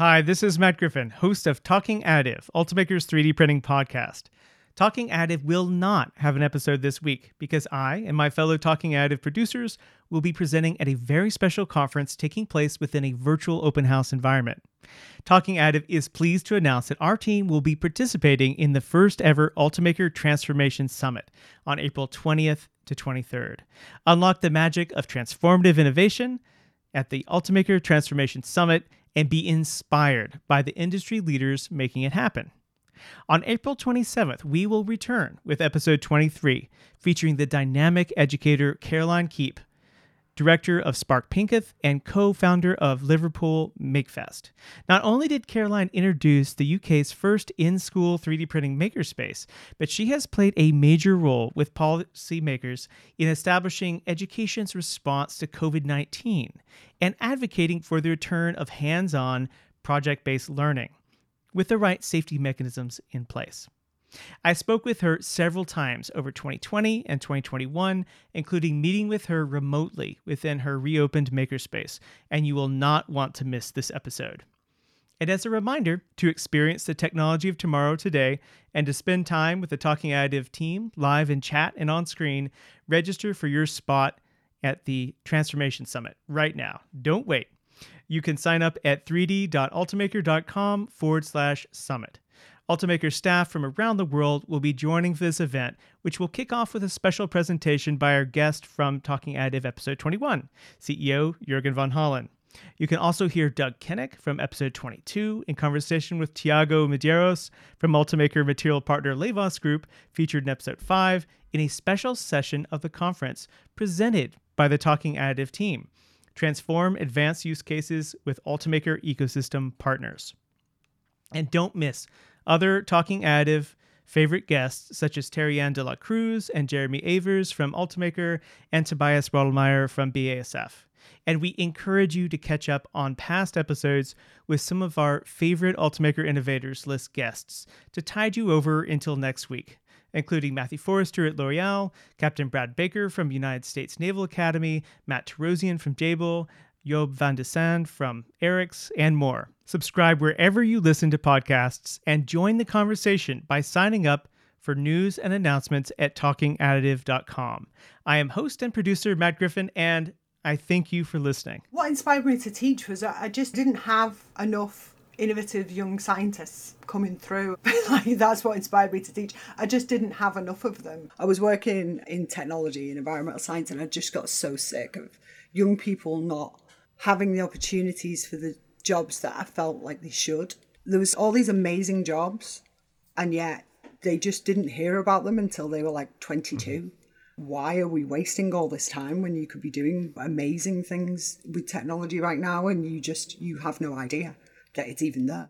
Hi, this is Matt Griffin, host of Talking Additive, Ultimaker's 3D printing podcast. Talking Additive will not have an episode this week because I and my fellow Talking Additive producers will be presenting at a very special conference taking place within a virtual open house environment. Talking Additive is pleased to announce that our team will be participating in the first ever Ultimaker Transformation Summit on April 20th to 23rd. Unlock the magic of transformative innovation at the Ultimaker Transformation Summit and be inspired by the industry leaders making it happen. On April 27th, we will return with episode 23, featuring the dynamic educator Caroline Keep, director of Spark Pinketh and co founder of Liverpool MakeFest. Not only did Caroline introduce the UK's first in school 3D printing makerspace, but she has played a major role with policymakers in establishing education's response to COVID 19 and advocating for the return of hands on, project based learning with the right safety mechanisms in place. I spoke with her several times over 2020 and 2021, including meeting with her remotely within her reopened makerspace, and you will not want to miss this episode. And as a reminder to experience the technology of tomorrow today and to spend time with the Talking Additive team live in chat and on screen, register for your spot at the Transformation Summit right now. Don't wait. You can sign up at 3d.ultimaker.com forward slash summit. Ultimaker staff from around the world will be joining for this event, which will kick off with a special presentation by our guest from Talking Additive episode 21, CEO Jurgen von Hollen. You can also hear Doug Kenick from episode 22 in conversation with Tiago Medeiros from Ultimaker Material Partner Lehvoss Group, featured in episode 5, in a special session of the conference presented by the Talking Additive team. Transform advanced use cases with Ultimaker ecosystem partners. And don't miss other Talking Additive favorite guests such as Terry-Ann de la Cruz and Jeremy Avers from Ultimaker and Tobias Rodelmeier from BASF. And we encourage you to catch up on past episodes with some of our favorite Ultimaker Innovators list guests to tide you over until next week, including Matthew Forrester at L'Oreal, Captain Brad Baker from United States Naval Academy, Matt Tarosian from Jabil, Job van de Sand from ERIKS, and more. Subscribe wherever you listen to podcasts and join the conversation by signing up for news and announcements at talkingadditive.com. I am host and producer Matt Griffin, and I thank you for listening. What inspired me to teach was I just didn't have enough innovative young scientists coming through. like that's what inspired me to teach. I just didn't have enough of them. I was working in technology and environmental science and I just got so sick of young people not having the opportunities for the jobs that I felt like they should. There was all these amazing jobs, and yet they just didn't hear about them until they were like 22. Mm-hmm. Why are we wasting all this time when you could be doing amazing things with technology right now and you just you have no idea that it's even there?